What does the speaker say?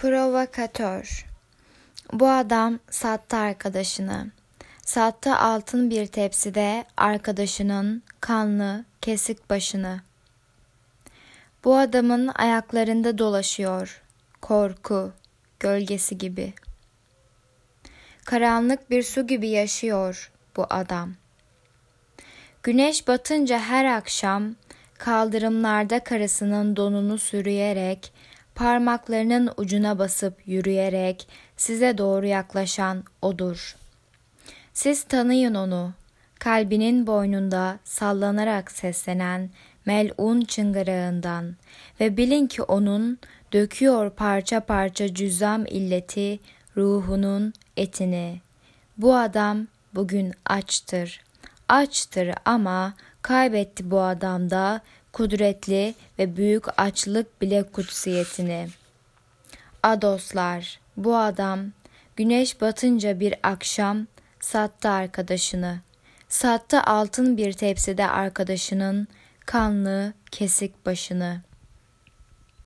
Provokatör. Bu adam sattı arkadaşını. Sattı altın bir tepside arkadaşının kanlı, kesik başını. Bu adamın ayaklarında dolaşıyor korku, gölgesi gibi. Karanlık bir su gibi yaşıyor bu adam. Güneş batınca her akşam kaldırımlarda karısının donunu sürüyerek parmaklarının ucuna basıp yürüyerek size doğru yaklaşan odur. Siz tanıyın onu, kalbinin boynunda sallanarak seslenen melun çıngırağından ve bilin ki onun döküyor parça parça cüzam illeti ruhunun etini. Bu adam bugün açtır. Açtır ama kaybetti bu adamda kudretli ve büyük açlık bile kutsiyetini. Adoslar, bu adam güneş batınca bir akşam sattı arkadaşını. Sattı altın bir tepside arkadaşının kanlı kesik başını.''